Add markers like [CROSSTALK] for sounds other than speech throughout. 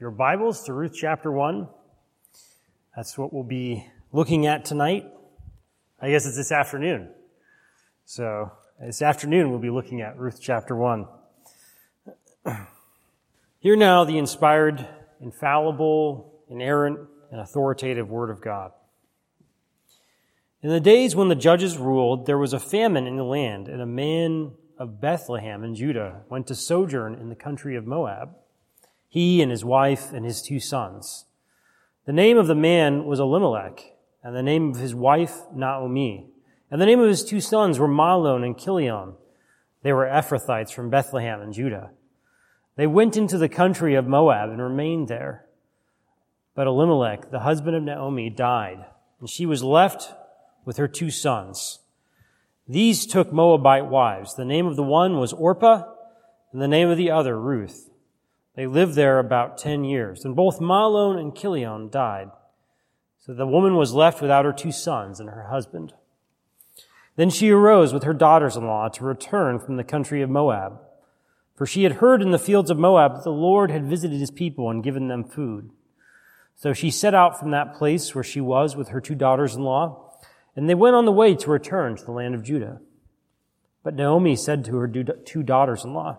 your Bibles to Ruth chapter 1. That's what we'll be looking at tonight. I guess it's this afternoon. So, this afternoon we'll be looking at Ruth chapter 1. [CLEARS THROAT] Hear now the inspired, infallible, inerrant, and authoritative Word of God. In the days when the judges ruled, there was a famine in the land, and a man of Bethlehem in Judah went to sojourn in the country of Moab, he and his wife and his two sons. The name of the man was Elimelech, and the name of his wife Naomi. And the name of his two sons were Mahlon and Chilion. They were Ephrathites from Bethlehem in Judah. They went into the country of Moab and remained there. But Elimelech, the husband of Naomi, died, and she was left with her two sons. These took Moabite wives. The name of the one was Orpah, and the name of the other Ruth. They lived there about ten years, and both Mahlon and Chilion died. So the woman was left without her two sons and her husband. Then she arose with her daughters-in-law to return from the country of Moab. For she had heard in the fields of Moab that the Lord had visited his people and given them food. So she set out from that place where she was with her two daughters-in-law and they went on the way to return to the land of Judah. But Naomi said to her two daughters in law,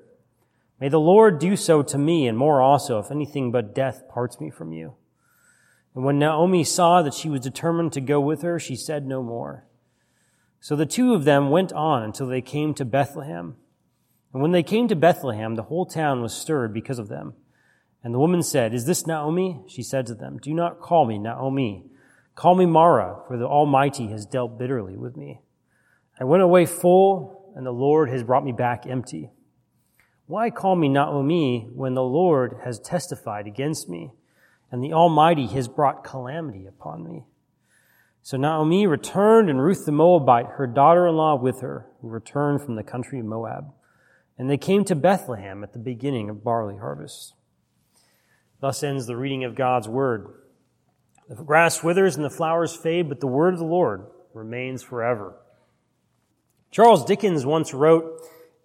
May the Lord do so to me, and more also, if anything but death parts me from you. And when Naomi saw that she was determined to go with her, she said no more. So the two of them went on until they came to Bethlehem. And when they came to Bethlehem, the whole town was stirred because of them. And the woman said, Is this Naomi? She said to them, Do not call me Naomi. Call me Mara, for the Almighty has dealt bitterly with me. I went away full, and the Lord has brought me back empty. Why call me Naomi when the Lord has testified against me, and the Almighty has brought calamity upon me? So Naomi returned, and Ruth the Moabite, her daughter-in-law with her, who returned from the country of Moab. And they came to Bethlehem at the beginning of barley harvest. Thus ends the reading of God's word. The grass withers and the flowers fade, but the word of the Lord remains forever. Charles Dickens once wrote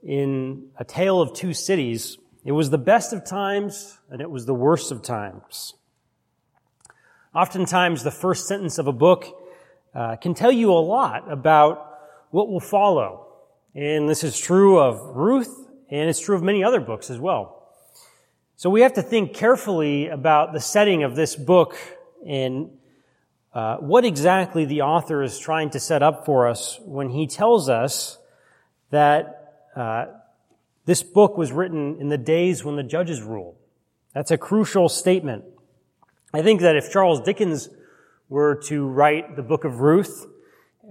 in A Tale of Two Cities, it was the best of times and it was the worst of times. Oftentimes, the first sentence of a book uh, can tell you a lot about what will follow. And this is true of Ruth, and it's true of many other books as well. So we have to think carefully about the setting of this book and uh, what exactly the author is trying to set up for us when he tells us that uh, this book was written in the days when the judges ruled. That's a crucial statement. I think that if Charles Dickens were to write the book of Ruth,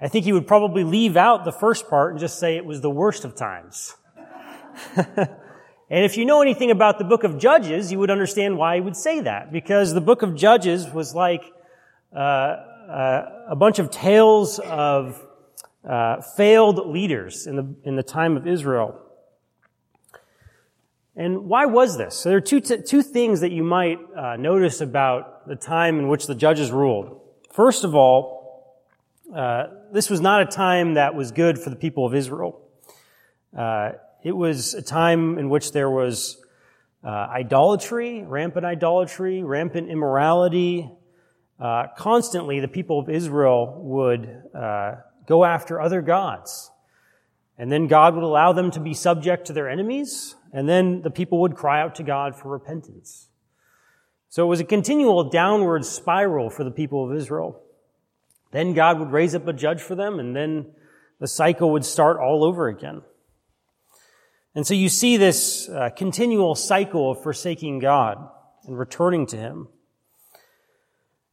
I think he would probably leave out the first part and just say it was the worst of times. [LAUGHS] and if you know anything about the book of Judges, you would understand why he would say that. Because the book of Judges was like uh, uh, a bunch of tales of uh, failed leaders in the, in the time of Israel. And why was this? So there are two, t- two things that you might uh, notice about the time in which the judges ruled. First of all, uh, this was not a time that was good for the people of Israel. Uh, it was a time in which there was uh, idolatry, rampant idolatry, rampant immorality. Uh, constantly, the people of Israel would uh, go after other gods. And then God would allow them to be subject to their enemies, and then the people would cry out to God for repentance. So it was a continual downward spiral for the people of Israel. Then God would raise up a judge for them, and then the cycle would start all over again. And so you see this uh, continual cycle of forsaking God and returning to Him.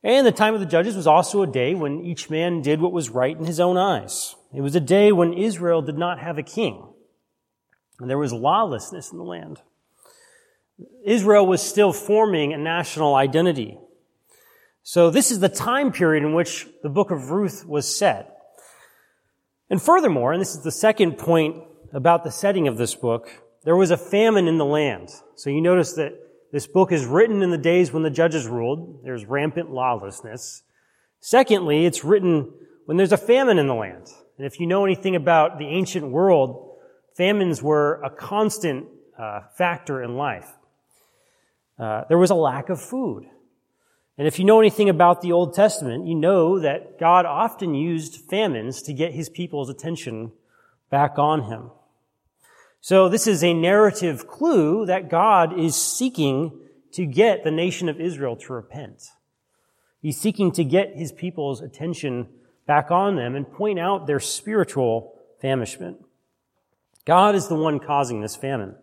And the time of the judges was also a day when each man did what was right in his own eyes. It was a day when Israel did not have a king. And there was lawlessness in the land. Israel was still forming a national identity. So this is the time period in which the book of Ruth was set. And furthermore, and this is the second point about the setting of this book, there was a famine in the land. So you notice that this book is written in the days when the judges ruled. There's rampant lawlessness. Secondly, it's written when there's a famine in the land. And if you know anything about the ancient world, famines were a constant uh, factor in life. Uh, there was a lack of food. And if you know anything about the Old Testament, you know that God often used famines to get his people's attention back on him. So this is a narrative clue that God is seeking to get the nation of Israel to repent. He's seeking to get his people's attention back on them and point out their spiritual famishment. God is the one causing this famine.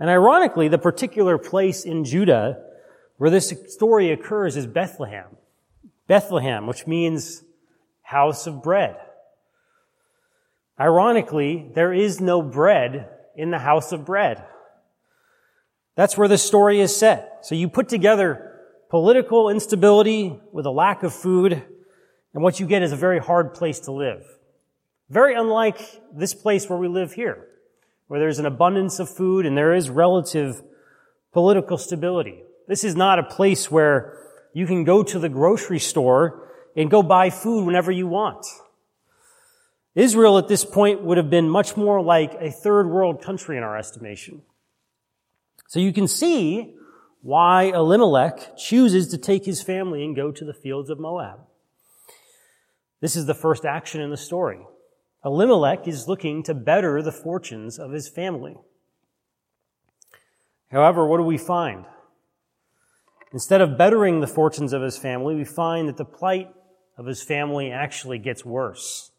And ironically, the particular place in Judah where this story occurs is Bethlehem. Bethlehem, which means house of bread. Ironically, there is no bread in the house of bread. That's where the story is set. So you put together political instability with a lack of food, and what you get is a very hard place to live. Very unlike this place where we live here, where there's an abundance of food and there is relative political stability. This is not a place where you can go to the grocery store and go buy food whenever you want. Israel at this point would have been much more like a third world country in our estimation. So you can see why Elimelech chooses to take his family and go to the fields of Moab. This is the first action in the story. Elimelech is looking to better the fortunes of his family. However, what do we find? Instead of bettering the fortunes of his family, we find that the plight of his family actually gets worse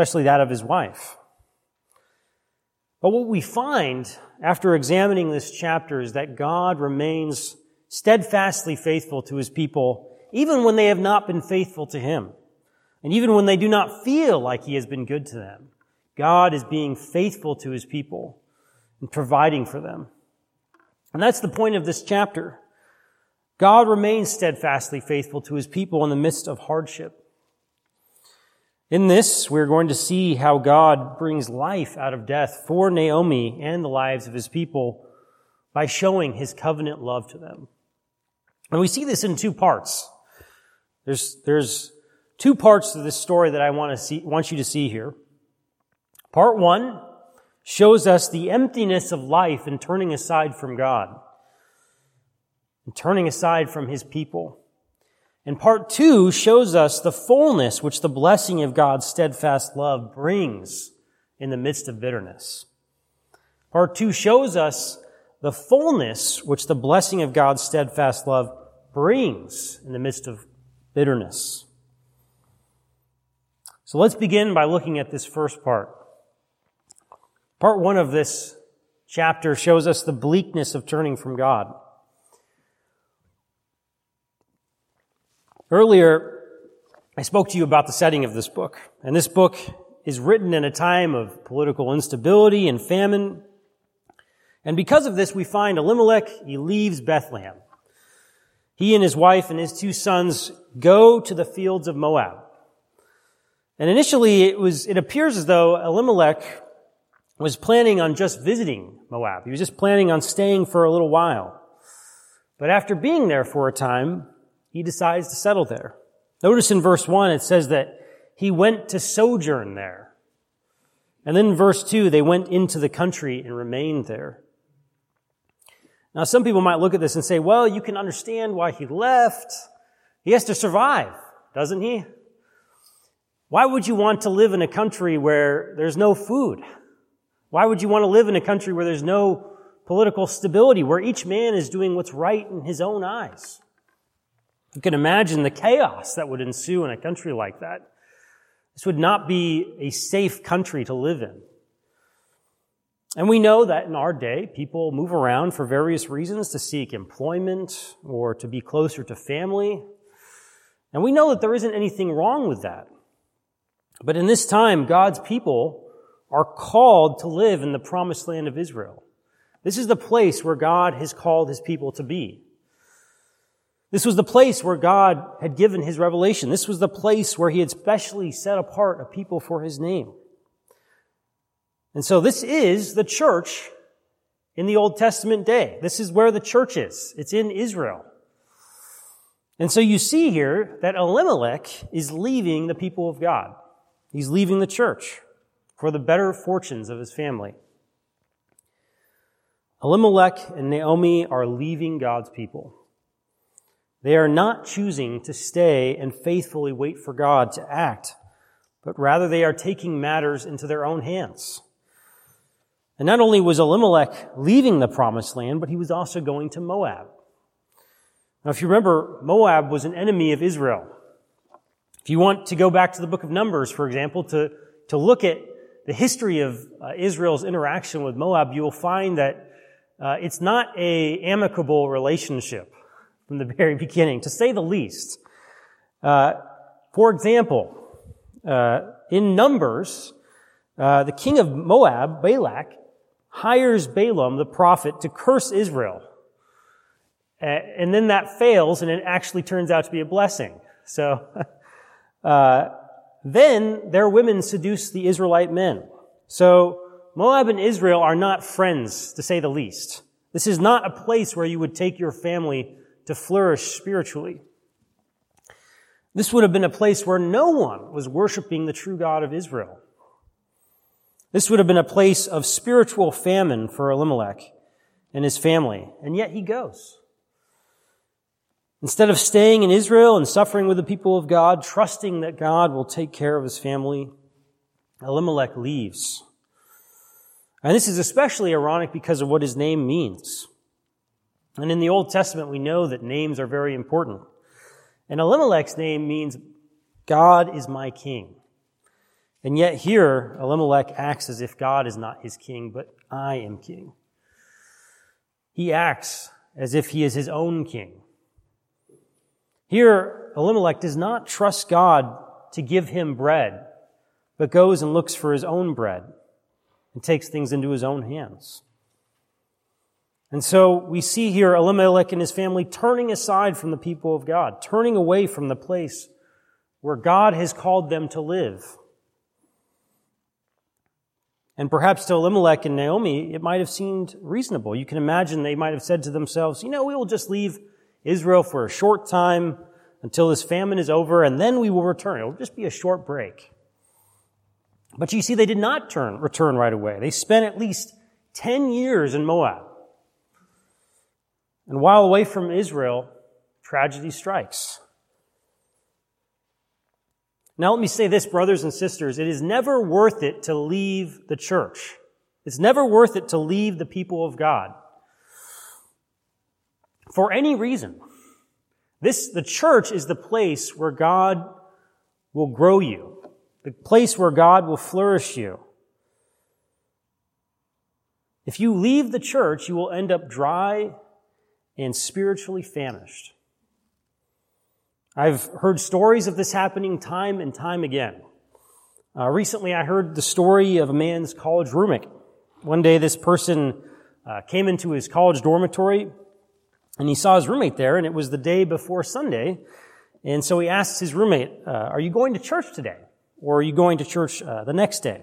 especially that of his wife. But what we find after examining this chapter is that God remains steadfastly faithful to his people, even when they have not been faithful to him. And even when they do not feel like he has been good to them. God is being faithful to his people and providing for them. And that's the point of this chapter. God remains steadfastly faithful to his people in the midst of hardship. In this, we're going to see how God brings life out of death for Naomi and the lives of his people by showing his covenant love to them. And we see this in two parts. There's, there's two parts to this story that I want to see, want you to see here. Part one shows us the emptiness of life in turning aside from God and turning aside from his people. And part two shows us the fullness which the blessing of God's steadfast love brings in the midst of bitterness. Part two shows us the fullness which the blessing of God's steadfast love brings in the midst of bitterness. So let's begin by looking at this first part. Part one of this chapter shows us the bleakness of turning from God. Earlier, I spoke to you about the setting of this book, and this book is written in a time of political instability and famine. And because of this, we find Elimelech, he leaves Bethlehem. He and his wife and his two sons go to the fields of Moab. And initially, it was, it appears as though Elimelech was planning on just visiting Moab. He was just planning on staying for a little while. But after being there for a time, he decides to settle there. Notice in verse 1 it says that he went to sojourn there. And then in verse 2, they went into the country and remained there. Now, some people might look at this and say, well, you can understand why he left. He has to survive, doesn't he? Why would you want to live in a country where there's no food? Why would you want to live in a country where there's no political stability, where each man is doing what's right in his own eyes? You can imagine the chaos that would ensue in a country like that. This would not be a safe country to live in. And we know that in our day, people move around for various reasons to seek employment or to be closer to family. And we know that there isn't anything wrong with that. But in this time, God's people are called to live in the promised land of Israel. This is the place where God has called his people to be. This was the place where God had given his revelation. This was the place where he had specially set apart a people for his name. And so this is the church in the Old Testament day. This is where the church is. It's in Israel. And so you see here that Elimelech is leaving the people of God. He's leaving the church for the better fortunes of his family. Elimelech and Naomi are leaving God's people. They are not choosing to stay and faithfully wait for God to act, but rather they are taking matters into their own hands. And not only was Elimelech leaving the promised land, but he was also going to Moab. Now, if you remember, Moab was an enemy of Israel. If you want to go back to the book of Numbers, for example, to, to look at the history of uh, Israel's interaction with Moab, you will find that uh, it's not a amicable relationship from the [LAUGHS] very beginning, to say the least. Uh, for example, uh, in Numbers, uh, the king of Moab, Balak, hires Balaam, the prophet, to curse Israel. and then that fails, and it actually turns out to be a blessing. So, [LAUGHS] uh, then their women seduce the Israelite men. So, Moab and Israel are not friends, to say the least. This is not a place where you would take your family to flourish spiritually. This would have been a place where no one was worshiping the true God of Israel. This would have been a place of spiritual famine for Elimelech and his family, and yet he goes. Instead of staying in Israel and suffering with the people of God, trusting that God will take care of his family, Elimelech leaves. And this is especially ironic because of what his name means. And in the Old Testament, we know that names are very important. And Elimelech's name means God is my king. And yet here, Elimelech acts as if God is not his king, but I am king. He acts as if he is his own king. Here, Elimelech does not trust God to give him bread, but goes and looks for his own bread and takes things into his own hands. And so we see here Elimelech and his family turning aside from the people of God, turning away from the place where God has called them to live. And perhaps to Elimelech and Naomi, it might have seemed reasonable. You can imagine they might have said to themselves, you know, we will just leave Israel for a short time until this famine is over, and then we will return. It will just be a short break. But you see, they did not turn, return right away. They spent at least 10 years in Moab. And while away from Israel, tragedy strikes. Now, let me say this, brothers and sisters. It is never worth it to leave the church. It's never worth it to leave the people of God. For any reason. This, the church is the place where God will grow you. The place where God will flourish you. If you leave the church, you will end up dry and spiritually famished. I've heard stories of this happening time and time again. Uh, recently, I heard the story of a man's college roommate. One day, this person uh, came into his college dormitory and he saw his roommate there, and it was the day before Sunday. And so he asked his roommate, uh, Are you going to church today? Or are you going to church uh, the next day?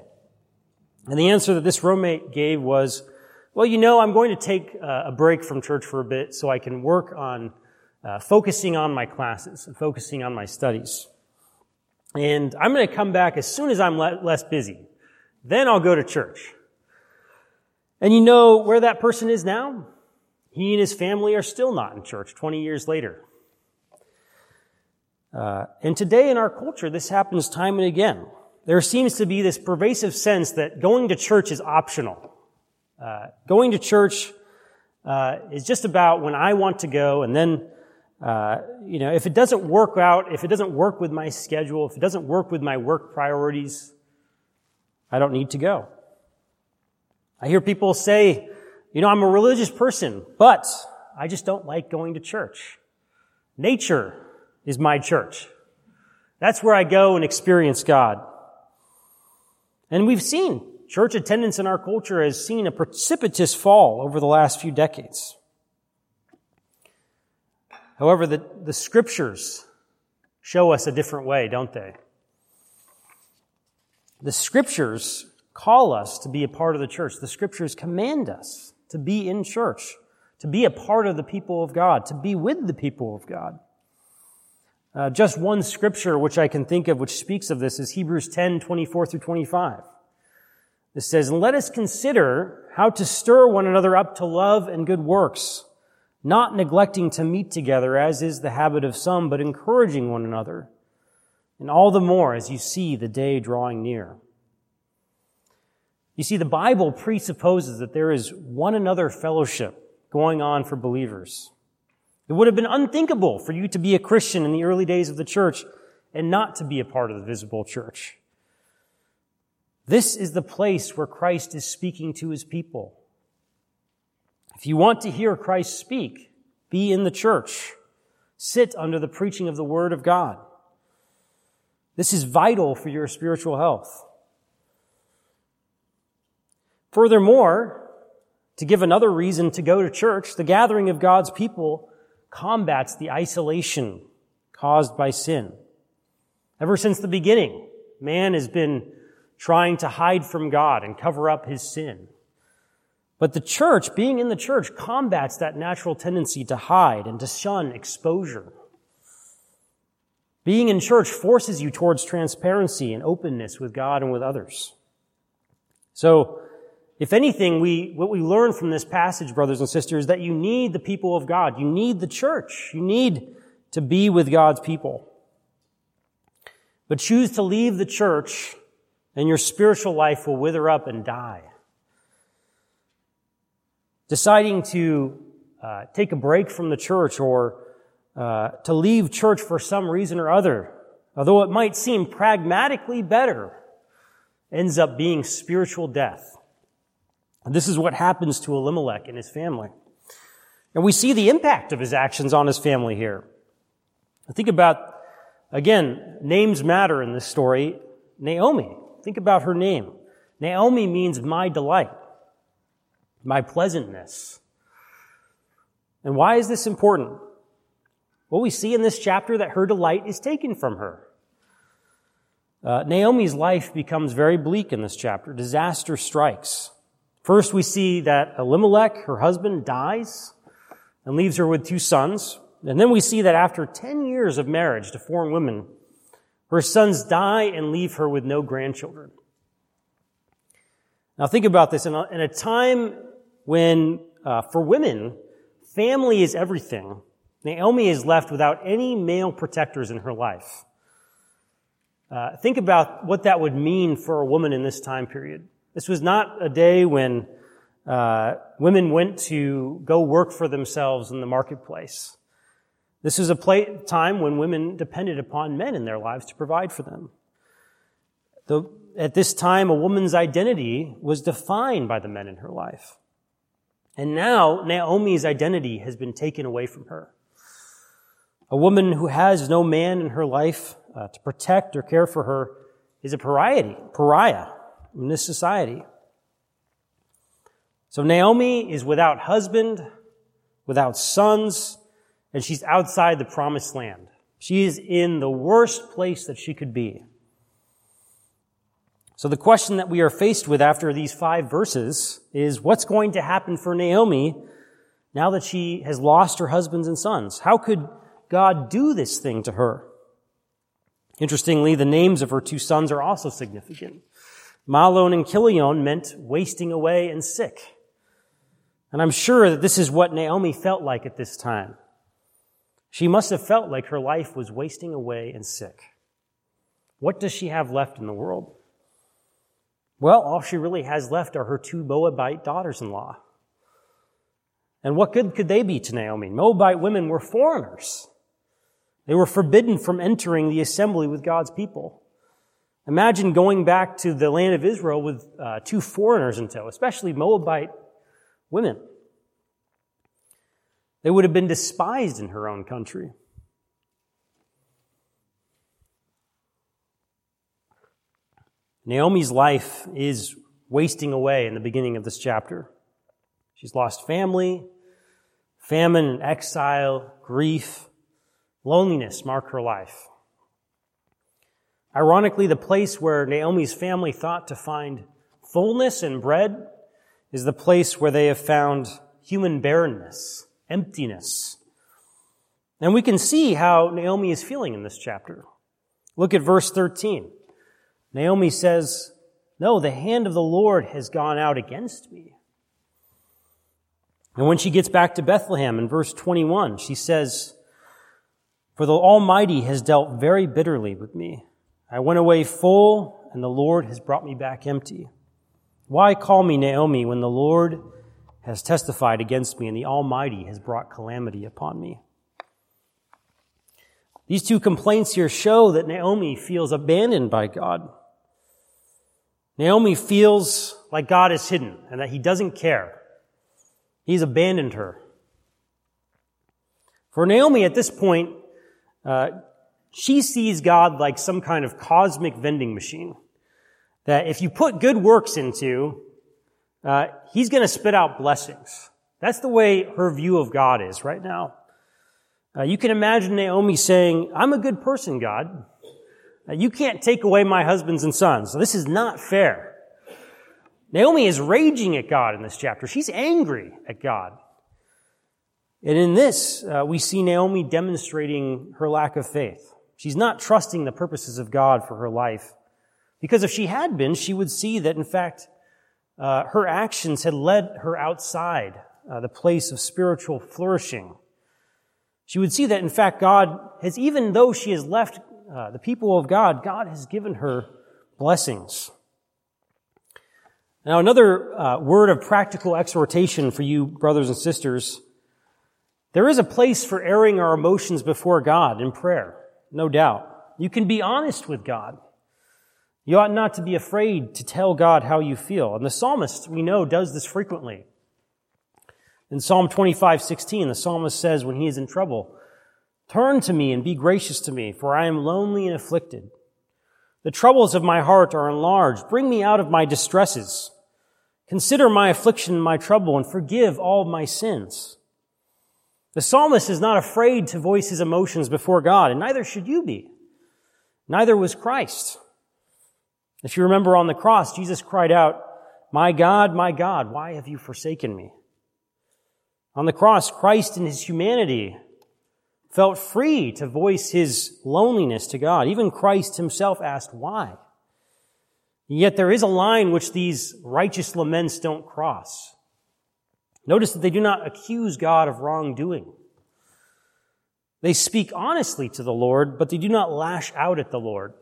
And the answer that this roommate gave was, well, you know, I'm going to take uh, a break from church for a bit so I can work on uh, focusing on my classes and focusing on my studies. And I'm going to come back as soon as I'm le- less busy. Then I'll go to church. And you know where that person is now? He and his family are still not in church 20 years later. Uh, and today in our culture, this happens time and again. There seems to be this pervasive sense that going to church is optional. Uh, going to church uh, is just about when I want to go, and then, uh, you know, if it doesn't work out, if it doesn't work with my schedule, if it doesn't work with my work priorities, I don't need to go. I hear people say, you know, I'm a religious person, but I just don't like going to church. Nature is my church. That's where I go and experience God. And we've seen church attendance in our culture has seen a precipitous fall over the last few decades. However, the, the scriptures show us a different way, don't they? The scriptures call us to be a part of the church. The scriptures command us to be in church, to be a part of the people of God, to be with the people of God. Uh, just one scripture which I can think of which speaks of this is Hebrews 10, 24 through 25. It says, And let us consider how to stir one another up to love and good works, not neglecting to meet together as is the habit of some, but encouraging one another. And all the more as you see the day drawing near. You see, the Bible presupposes that there is one another fellowship going on for believers. It would have been unthinkable for you to be a Christian in the early days of the church and not to be a part of the visible church. This is the place where Christ is speaking to his people. If you want to hear Christ speak, be in the church. Sit under the preaching of the Word of God. This is vital for your spiritual health. Furthermore, to give another reason to go to church, the gathering of God's people combats the isolation caused by sin. Ever since the beginning, man has been trying to hide from God and cover up his sin. But the church, being in the church, combats that natural tendency to hide and to shun exposure. Being in church forces you towards transparency and openness with God and with others. So, if anything, we, what we learn from this passage, brothers and sisters, is that you need the people of God. You need the church. You need to be with God's people. But choose to leave the church and your spiritual life will wither up and die. Deciding to uh, take a break from the church or uh, to leave church for some reason or other, although it might seem pragmatically better, ends up being spiritual death. And this is what happens to Elimelech and his family. And we see the impact of his actions on his family here. Think about, again, names matter in this story. Naomi. Think about her name. Naomi means my delight, my pleasantness. And why is this important? Well, we see in this chapter that her delight is taken from her. Uh, Naomi's life becomes very bleak in this chapter. Disaster strikes. First, we see that Elimelech, her husband, dies and leaves her with two sons. And then we see that after 10 years of marriage to foreign women, her sons die and leave her with no grandchildren. Now think about this. In a, in a time when, uh, for women, family is everything, Naomi is left without any male protectors in her life. Uh, think about what that would mean for a woman in this time period. This was not a day when uh, women went to go work for themselves in the marketplace. This was a play, time when women depended upon men in their lives to provide for them. The, at this time, a woman's identity was defined by the men in her life. And now Naomi's identity has been taken away from her. A woman who has no man in her life uh, to protect or care for her is a pariah, pariah in this society. So Naomi is without husband, without sons, and she's outside the promised land. She is in the worst place that she could be. So the question that we are faced with after these five verses is what's going to happen for Naomi now that she has lost her husbands and sons? How could God do this thing to her? Interestingly, the names of her two sons are also significant. Mahlon and Chilion meant wasting away and sick. And I'm sure that this is what Naomi felt like at this time. She must have felt like her life was wasting away and sick. What does she have left in the world? Well, all she really has left are her two Moabite daughters in law. And what good could they be to Naomi? Moabite women were foreigners. They were forbidden from entering the assembly with God's people. Imagine going back to the land of Israel with uh, two foreigners in tow, especially Moabite women. They would have been despised in her own country. Naomi's life is wasting away in the beginning of this chapter. She's lost family, famine and exile, grief, loneliness mark her life. Ironically, the place where Naomi's family thought to find fullness and bread is the place where they have found human barrenness, emptiness. And we can see how Naomi is feeling in this chapter. Look at verse 13. Naomi says, No, the hand of the Lord has gone out against me. And when she gets back to Bethlehem in verse 21, she says, For the Almighty has dealt very bitterly with me. I went away full, and the Lord has brought me back empty. Why call me Naomi when the Lord has testified against me and the Almighty has brought calamity upon me? These two complaints here show that Naomi feels abandoned by God. Naomi feels like God is hidden and that he doesn't care. He's abandoned her. For Naomi at this point, uh, she sees God like some kind of cosmic vending machine that if you put good works into, uh, he's going to spit out blessings. That's the way her view of God is right now. Uh, you can imagine Naomi saying, I'm a good person, God. Uh, you can't take away my husbands and sons. This is not fair. Naomi is raging at God in this chapter. She's angry at God. And in this, uh, we see Naomi demonstrating her lack of faith. She's not trusting the purposes of God for her life. Because if she had been, she would see that, in fact, uh, her actions had led her outside uh, the place of spiritual flourishing. She would see that, in fact, God has, even though she has left uh, the people of God, God has given her blessings. Now, another uh, word of practical exhortation for you, brothers and sisters. There is a place for airing our emotions before God in prayer, no doubt. You can be honest with God. You ought not to be afraid to tell God how you feel. And the psalmist, we know, does this frequently. In Psalm 25, 16, the psalmist says when he is in trouble, Turn to me and be gracious to me, for I am lonely and afflicted. The troubles of my heart are enlarged. Bring me out of my distresses. Consider my affliction and my trouble and forgive all my sins. The psalmist is not afraid to voice his emotions before God, and neither should you be. Neither was Christ. If you remember on the cross, Jesus cried out, My God, my God, why have you forsaken me? On the cross, Christ in his humanity felt free to voice his loneliness to God. Even Christ himself asked why. Yet there is a line which these righteous laments don't cross. Notice that they do not accuse God of wrongdoing. They speak honestly to the Lord, but they do not lash out at the Lord.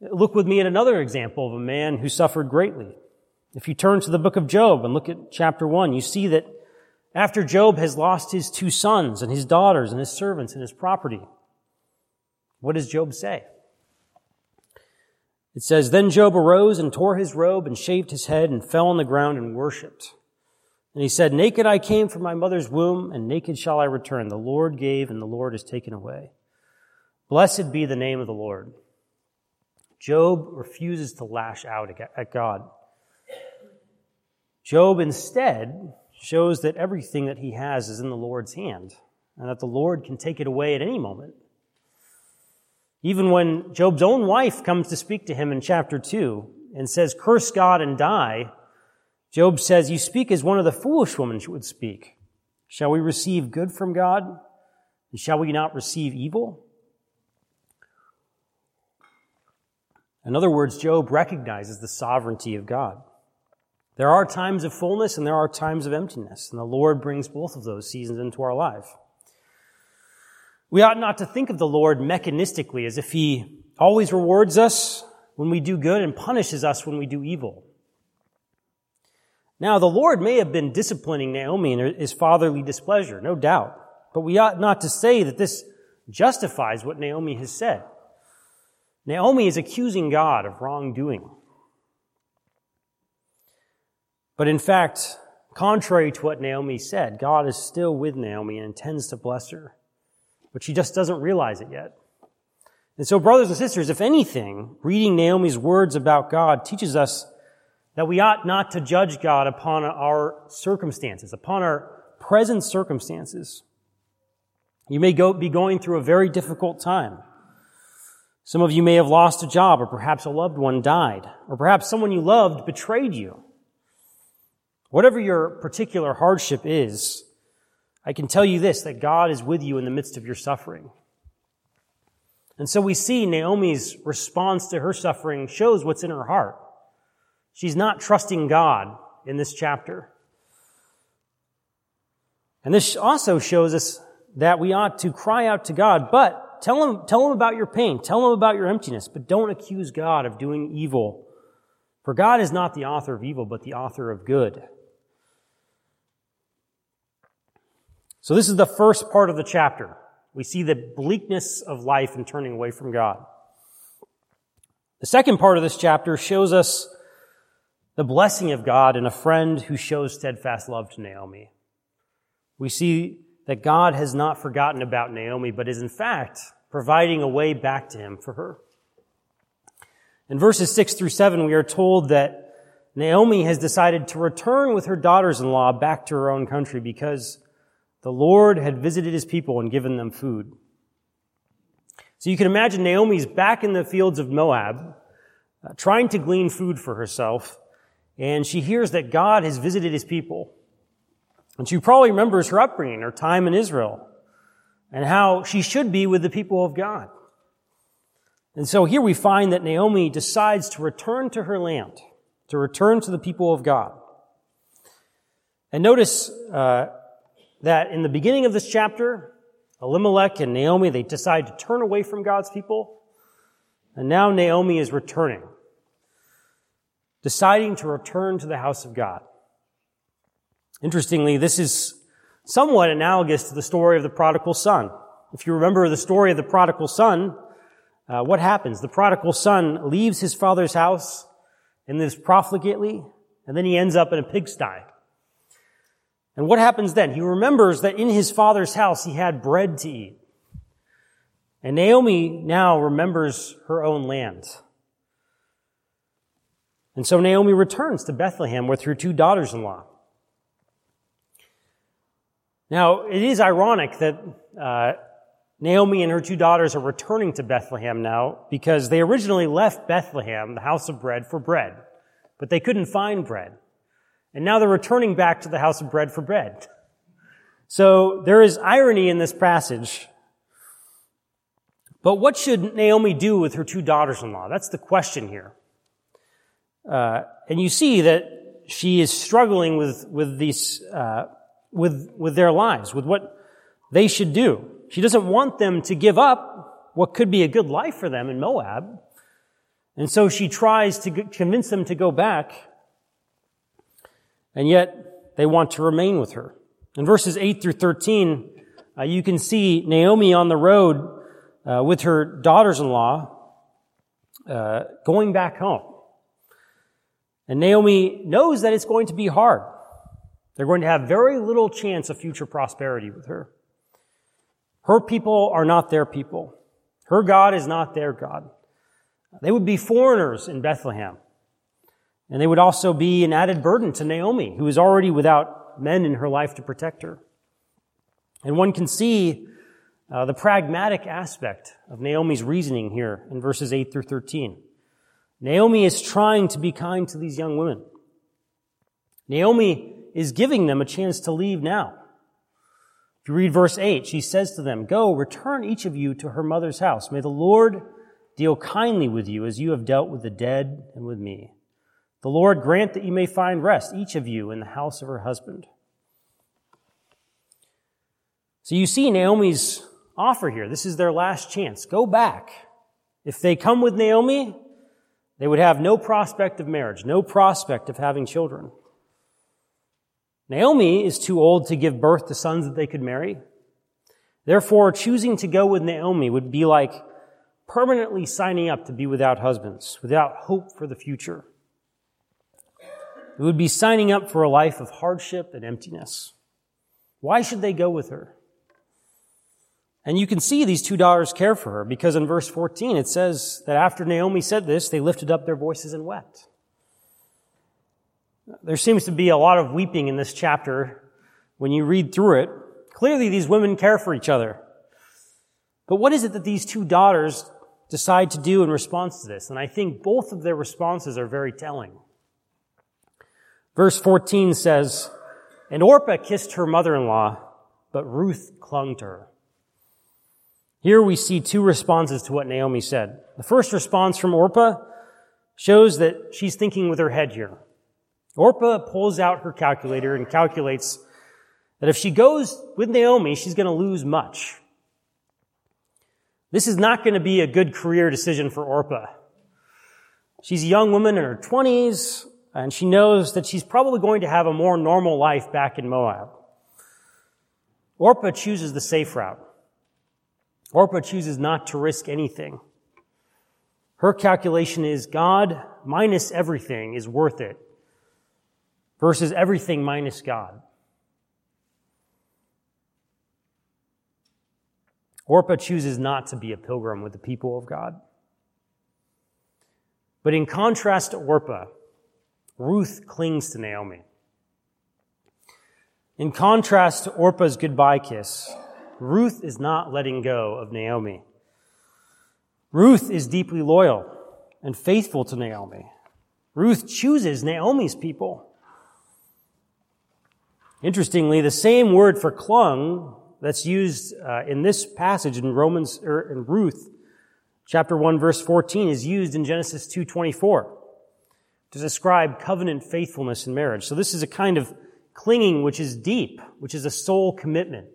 Look with me at another example of a man who suffered greatly. If you turn to the book of Job and look at chapter one, you see that after Job has lost his two sons and his daughters and his servants and his property, what does Job say? It says, Then Job arose and tore his robe and shaved his head and fell on the ground and worshipped. And he said, Naked I came from my mother's womb, and naked shall I return. The Lord gave, and the Lord has taken away. Blessed be the name of the Lord. Job refuses to lash out at God. Job instead shows that everything that he has is in the Lord's hand and that the Lord can take it away at any moment. Even when Job's own wife comes to speak to him in chapter 2 and says, Curse God and die, Job says, You speak as one of the foolish women would speak. Shall we receive good from God? And shall we not receive evil? In other words, Job recognizes the sovereignty of God. There are times of fullness and there are times of emptiness, and the Lord brings both of those seasons into our life. We ought not to think of the Lord mechanistically as if He always rewards us when we do good and punishes us when we do evil. Now, the Lord may have been disciplining Naomi in his fatherly displeasure, no doubt, but we ought not to say that this justifies what Naomi has said. Naomi is accusing God of wrongdoing. But in fact, contrary to what Naomi said, God is still with Naomi and intends to bless her but she just doesn't realize it yet. And so, brothers and sisters, if anything, reading Naomi's words about God teaches us that we ought not to judge God upon our circumstances, upon our present circumstances. You may go, be going through a very difficult time. Some of you may have lost a job, or perhaps a loved one died, or perhaps someone you loved betrayed you. Whatever your particular hardship is, I can tell you this, that God is with you in the midst of your suffering. And so we see Naomi's response to her suffering shows what's in her heart. She's not trusting God in this chapter. And this also shows us that we ought to cry out to God, but tell him, tell him about your pain. Tell him about your emptiness, but don't accuse God of doing evil. For God is not the author of evil, but the author of good. So this is the first part of the chapter. We see the bleakness of life and turning away from God. The second part of this chapter shows us the blessing of God in a friend who shows steadfast love to Naomi. We see that God has not forgotten about Naomi, but is in fact providing a way back to him for her. In verses 6 through 7, we are told that Naomi has decided to return with her daughters-in-law back to her own country because the Lord had visited his people and given them food. So you can imagine Naomi's back in the fields of Moab, uh, trying to glean food for herself, and she hears that God has visited his people. And she probably remembers her upbringing, her time in Israel, and how she should be with the people of God. And so here we find that Naomi decides to return to her land, to return to the people of God. And notice, uh, that in the beginning of this chapter, Elimelech and Naomi, they decide to turn away from God's people. And now Naomi is returning, deciding to return to the house of God. Interestingly, this is somewhat analogous to the story of the prodigal son. If you remember the story of the prodigal son, uh, what happens? The prodigal son leaves his father's house and lives profligately, and then he ends up in a pigsty. And what happens then? He remembers that in his father's house he had bread to eat. And Naomi now remembers her own land. And so Naomi returns to Bethlehem with her two daughters-in-law. Now, it is ironic that uh, Naomi and her two daughters are returning to Bethlehem now because they originally left Bethlehem, the house of bread, for bread, but they couldn't find bread. And now they're returning back to the house of bread for bread. So there is irony in this passage. But what should Naomi do with her two daughters-in-law? That's the question here. Uh, and you see that she is struggling with with these uh, with with their lives, with what they should do. She doesn't want them to give up what could be a good life for them in Moab, and so she tries to convince them to go back and yet they want to remain with her. In verses 8 through 13, uh, you can see Naomi on the road uh, with her daughters-in-law uh, going back home. And Naomi knows that it's going to be hard. They're going to have very little chance of future prosperity with her. Her people are not their people. Her God is not their God. They would be foreigners in Bethlehem. And they would also be an added burden to Naomi, who is already without men in her life to protect her. And one can see uh, the pragmatic aspect of Naomi's reasoning here in verses 8 through 13. Naomi is trying to be kind to these young women. Naomi is giving them a chance to leave now. If you read verse 8, she says to them, Go, return each of you to her mother's house. May the Lord deal kindly with you as you have dealt with the dead and with me. The Lord grant that you may find rest, each of you, in the house of her husband. So you see Naomi's offer here. This is their last chance. Go back. If they come with Naomi, they would have no prospect of marriage, no prospect of having children. Naomi is too old to give birth to sons that they could marry. Therefore, choosing to go with Naomi would be like permanently signing up to be without husbands, without hope for the future. It would be signing up for a life of hardship and emptiness. Why should they go with her? And you can see these two daughters care for her because in verse 14 it says that after Naomi said this, they lifted up their voices and wept. There seems to be a lot of weeping in this chapter when you read through it. Clearly these women care for each other. But what is it that these two daughters decide to do in response to this? And I think both of their responses are very telling. Verse 14 says, And Orpah kissed her mother-in-law, but Ruth clung to her. Here we see two responses to what Naomi said. The first response from Orpah shows that she's thinking with her head here. Orpah pulls out her calculator and calculates that if she goes with Naomi, she's going to lose much. This is not going to be a good career decision for Orpah. She's a young woman in her 20s, and she knows that she's probably going to have a more normal life back in Moab. Orpah chooses the safe route. Orpah chooses not to risk anything. Her calculation is God minus everything is worth it versus everything minus God. Orpah chooses not to be a pilgrim with the people of God. But in contrast to Orpah, Ruth clings to Naomi. In contrast to Orpah's goodbye kiss, Ruth is not letting go of Naomi. Ruth is deeply loyal and faithful to Naomi. Ruth chooses Naomi's people. Interestingly, the same word for clung that's used uh, in this passage in Romans or er, in Ruth chapter 1 verse 14 is used in Genesis 2:24 to describe covenant faithfulness in marriage. So this is a kind of clinging which is deep, which is a soul commitment.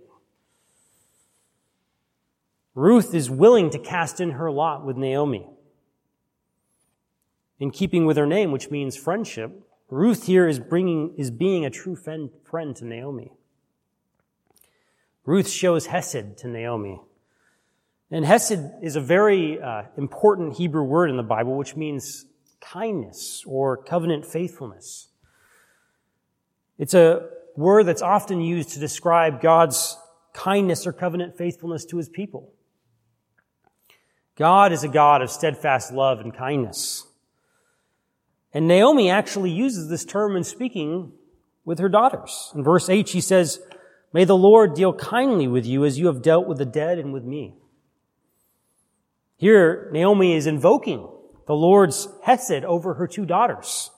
Ruth is willing to cast in her lot with Naomi. In keeping with her name, which means friendship, Ruth here is bringing, is being a true friend, friend to Naomi. Ruth shows Hesed to Naomi. And Hesed is a very uh, important Hebrew word in the Bible, which means kindness or covenant faithfulness. It's a word that's often used to describe God's kindness or covenant faithfulness to his people. God is a God of steadfast love and kindness. And Naomi actually uses this term in speaking with her daughters. In verse 8, she says, May the Lord deal kindly with you as you have dealt with the dead and with me. Here, Naomi is invoking the Lord's hesed over her two daughters.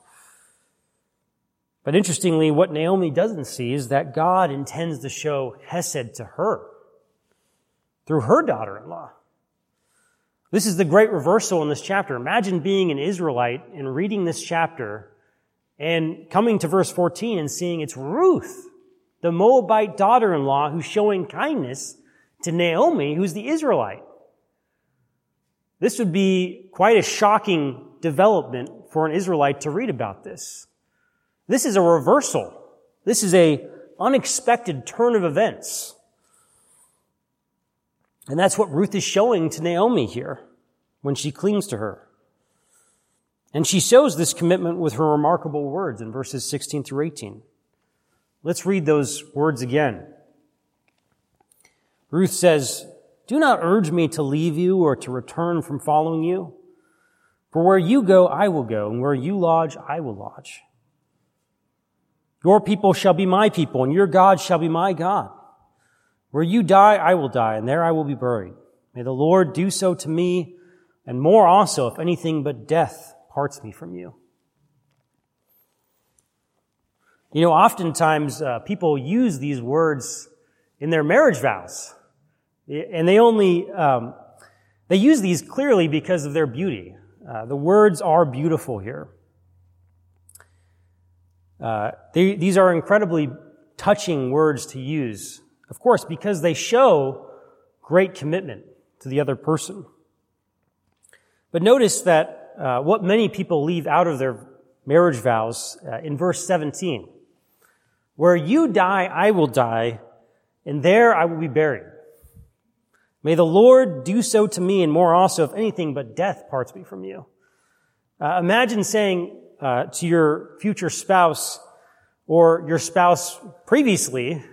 But interestingly, what Naomi doesn't see is that God intends to show hesed to her through her daughter-in-law. This is the great reversal in this chapter. Imagine being an Israelite and reading this chapter and coming to verse 14 and seeing it's Ruth, the Moabite daughter-in-law, who's showing kindness to Naomi, who's the Israelite. This would be quite a shocking development for an Israelite to read about this. This is a reversal. This is a unexpected turn of events. And that's what Ruth is showing to Naomi here when she clings to her. And she shows this commitment with her remarkable words in verses 16 through 18. Let's read those words again. Ruth says, Do not urge me to leave you or to return from following you. For where you go, I will go, and where you lodge, I will lodge. Your people shall be my people, and your God shall be my God. Where you die, I will die, and there I will be buried. May the Lord do so to me, and more also, if anything but death parts me from you. You know, oftentimes uh, people use these words in their marriage vows, and they only um, they use these clearly because of their beauty. Uh, the words are beautiful here. Uh, they, these are incredibly touching words to use, of course, because they show great commitment to the other person. But notice that uh, what many people leave out of their marriage vows uh, in verse 17. Where you die, I will die, and there I will be buried. May the Lord do so to me and more also, if anything but death parts me from you. Uh, imagine saying uh, to your future spouse or your spouse previously,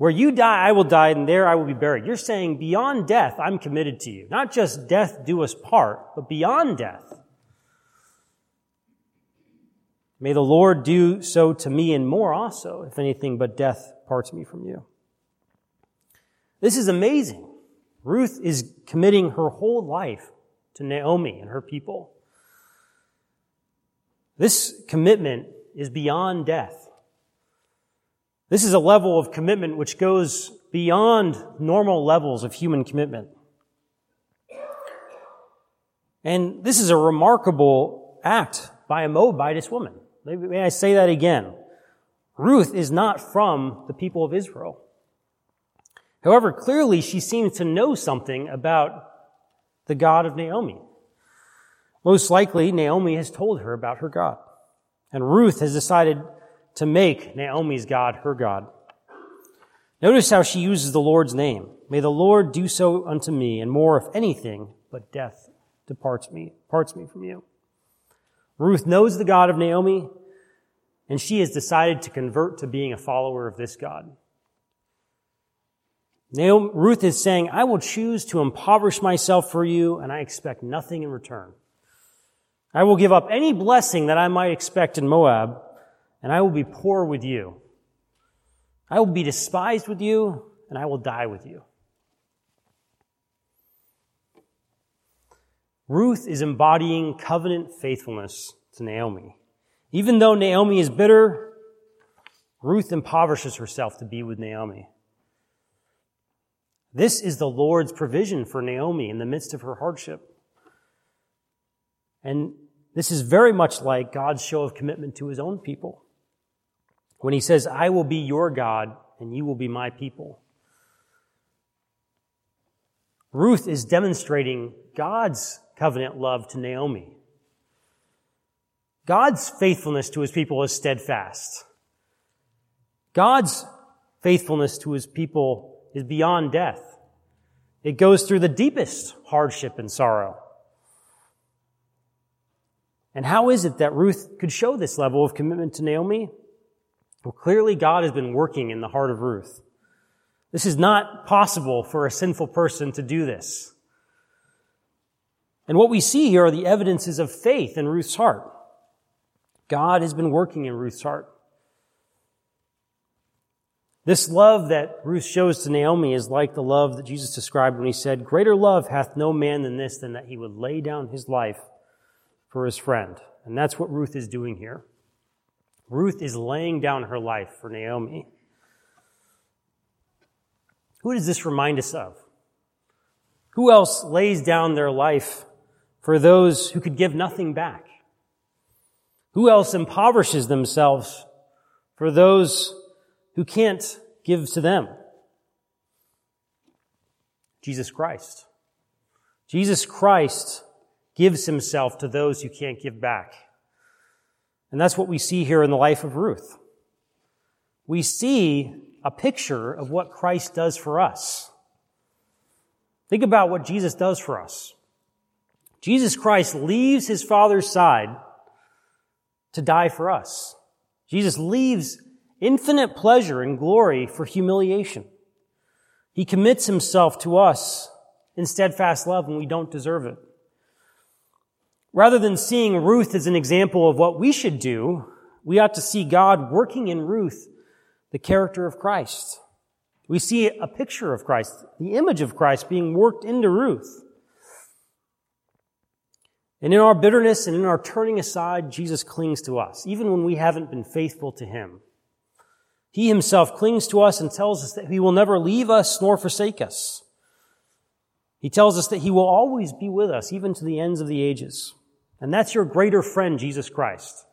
where you die, I will die, and there I will be buried. You're saying, beyond death, I'm committed to you. Not just death do us part, but beyond death. May the Lord do so to me and more also, if anything but death parts me from you. This is amazing. Ruth is committing her whole life to Naomi and her people. This commitment is beyond death. This is a level of commitment which goes beyond normal levels of human commitment. And this is a remarkable act by a Moabitess woman. May I say that again? Ruth is not from the people of Israel. However, clearly she seems to know something about the God of Naomi. Most likely, Naomi has told her about her God. And Ruth has decided to make Naomi's God her God. Notice how she uses the Lord's name. May the Lord do so unto me, and more, if anything, but death departs me, parts me from you. Ruth knows the God of Naomi, and she has decided to convert to being a follower of this God. Naomi, Ruth is saying, I will choose to impoverish myself for you, and I expect nothing in return. I will give up any blessing that I might expect in Moab, and I will be poor with you. I will be despised with you, and I will die with you. Ruth is embodying covenant faithfulness to Naomi. Even though Naomi is bitter, Ruth impoverishes herself to be with Naomi. This is the Lord's provision for Naomi in the midst of her hardship. And this is very much like God's show of commitment to his own people. When he says, I will be your God and you will be my people. Ruth is demonstrating God's covenant love to Naomi. God's faithfulness to his people is steadfast. God's faithfulness to his people is beyond death. It goes through the deepest hardship and sorrow. And how is it that Ruth could show this level of commitment to Naomi? Well, clearly God has been working in the heart of Ruth. This is not possible for a sinful person to do this. And what we see here are the evidences of faith in Ruth's heart. God has been working in Ruth's heart. This love that Ruth shows to Naomi is like the love that Jesus described when he said, Greater love hath no man than this, than that he would lay down his life for his friend. And that's what Ruth is doing here. Ruth is laying down her life for Naomi. Who does this remind us of? Who else lays down their life for those who could give nothing back? Who else impoverishes themselves for those who can't give to them? Jesus Christ. Jesus Christ gives himself to those who can't give back. And that's what we see here in the life of Ruth. We see a picture of what Christ does for us. Think about what Jesus does for us. Jesus Christ leaves his Father's side to die for us. Jesus leaves infinite pleasure and glory for humiliation. He commits himself to us in steadfast love when we don't deserve it. Rather than seeing Ruth as an example of what we should do, we ought to see God working in Ruth the character of Christ. We see a picture of Christ, the image of Christ being worked into Ruth. And in our bitterness and in our turning aside, Jesus clings to us, even when we haven't been faithful to him. He himself clings to us and tells us that he will never leave us nor forsake us. He tells us that he will always be with us, even to the ends of the ages. And that's your greater friend, Jesus Christ.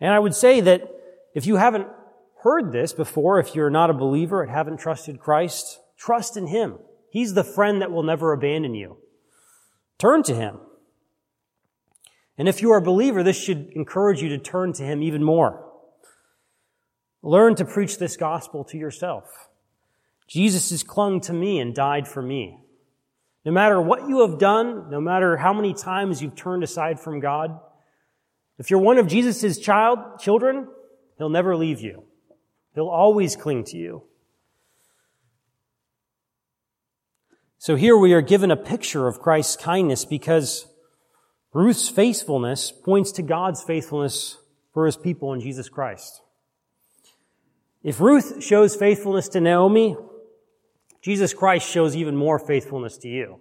And I would say that if you haven't heard this before, if you're not a believer and haven't trusted Christ, trust in him. He's the friend that will never abandon you. Turn to him. And if you are a believer, this should encourage you to turn to him even more. Learn to preach this gospel to yourself. Jesus has clung to me and died for me. No matter what you have done, no matter how many times you've turned aside from God, if you're one of Jesus' child, children, he'll never leave you. He'll always cling to you. So here we are given a picture of Christ's kindness because Ruth's faithfulness points to God's faithfulness for his people in Jesus Christ. If Ruth shows faithfulness to Naomi, Jesus Christ shows even more faithfulness to you.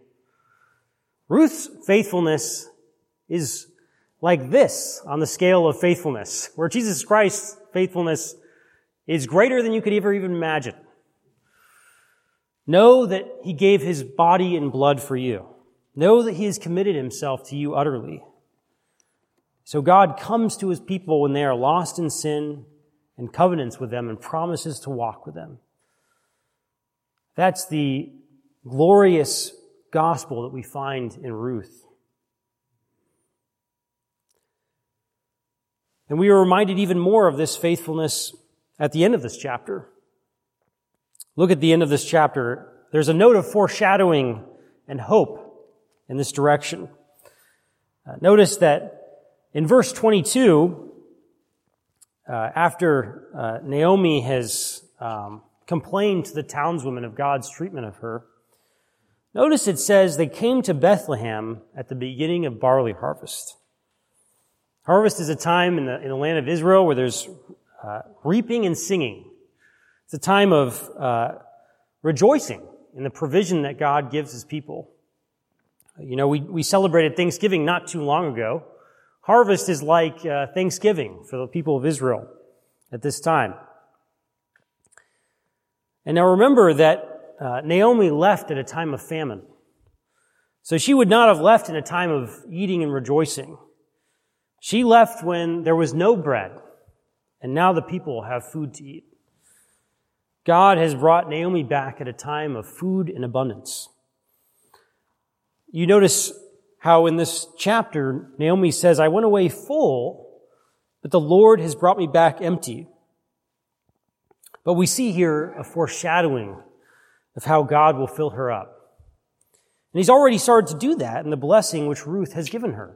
Ruth's faithfulness is like this on the scale of faithfulness, where Jesus Christ's faithfulness is greater than you could ever even imagine. Know that he gave his body and blood for you. Know that he has committed himself to you utterly. So God comes to his people when they are lost in sin and covenants with them and promises to walk with them. That's the glorious gospel that we find in Ruth. And we are reminded even more of this faithfulness at the end of this chapter. Look at the end of this chapter. There's a note of foreshadowing and hope in this direction. Uh, notice that in verse 22, uh, after uh, Naomi has um, complained to the townswomen of God's treatment of her, notice it says they came to Bethlehem at the beginning of barley harvest. Harvest is a time in the, in the land of Israel where there's uh, reaping and singing. It's a time of uh, rejoicing in the provision that God gives his people. You know, we, we celebrated Thanksgiving not too long ago. Harvest is like uh, Thanksgiving for the people of Israel at this time. And now remember that uh, Naomi left at a time of famine. So she would not have left in a time of eating and rejoicing. She left when there was no bread, and now the people have food to eat. God has brought Naomi back at a time of food and abundance. You notice how in this chapter, Naomi says, I went away full, but the Lord has brought me back empty. But we see here a foreshadowing of how God will fill her up. And he's already started to do that in the blessing which Ruth has given her.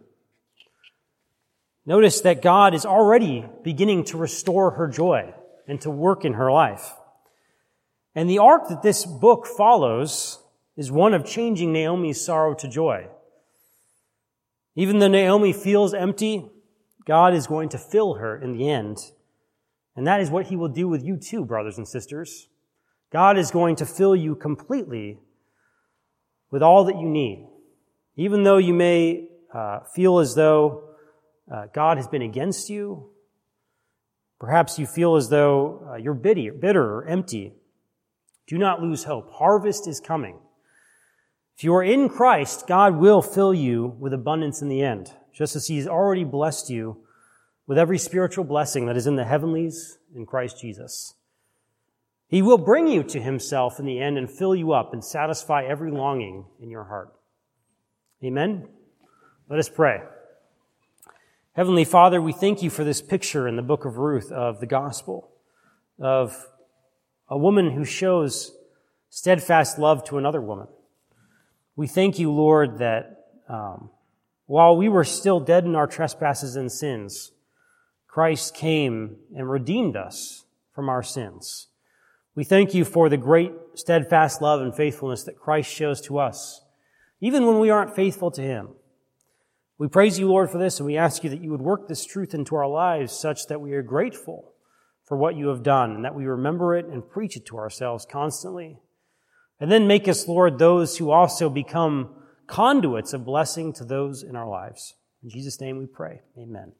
Notice that God is already beginning to restore her joy and to work in her life. And the arc that this book follows is one of changing Naomi's sorrow to joy. Even though Naomi feels empty, God is going to fill her in the end. And that is what he will do with you too, brothers and sisters. God is going to fill you completely with all that you need. Even though you may uh, feel as though uh, God has been against you, perhaps you feel as though uh, you're bitter, bitter or empty. Do not lose hope. Harvest is coming. If you are in Christ, God will fill you with abundance in the end, just as He has already blessed you with every spiritual blessing that is in the heavenlies in Christ Jesus. He will bring you to Himself in the end and fill you up and satisfy every longing in your heart. Amen? Let us pray. Heavenly Father, we thank you for this picture in the book of Ruth of the gospel, of a woman who shows steadfast love to another woman. We thank you, Lord, that um, while we were still dead in our trespasses and sins, Christ came and redeemed us from our sins. We thank you for the great steadfast love and faithfulness that Christ shows to us, even when we aren't faithful to Him. We praise you, Lord, for this, and we ask you that you would work this truth into our lives such that we are grateful for what you have done and that we remember it and preach it to ourselves constantly. And then make us, Lord, those who also become conduits of blessing to those in our lives. In Jesus' name we pray. Amen.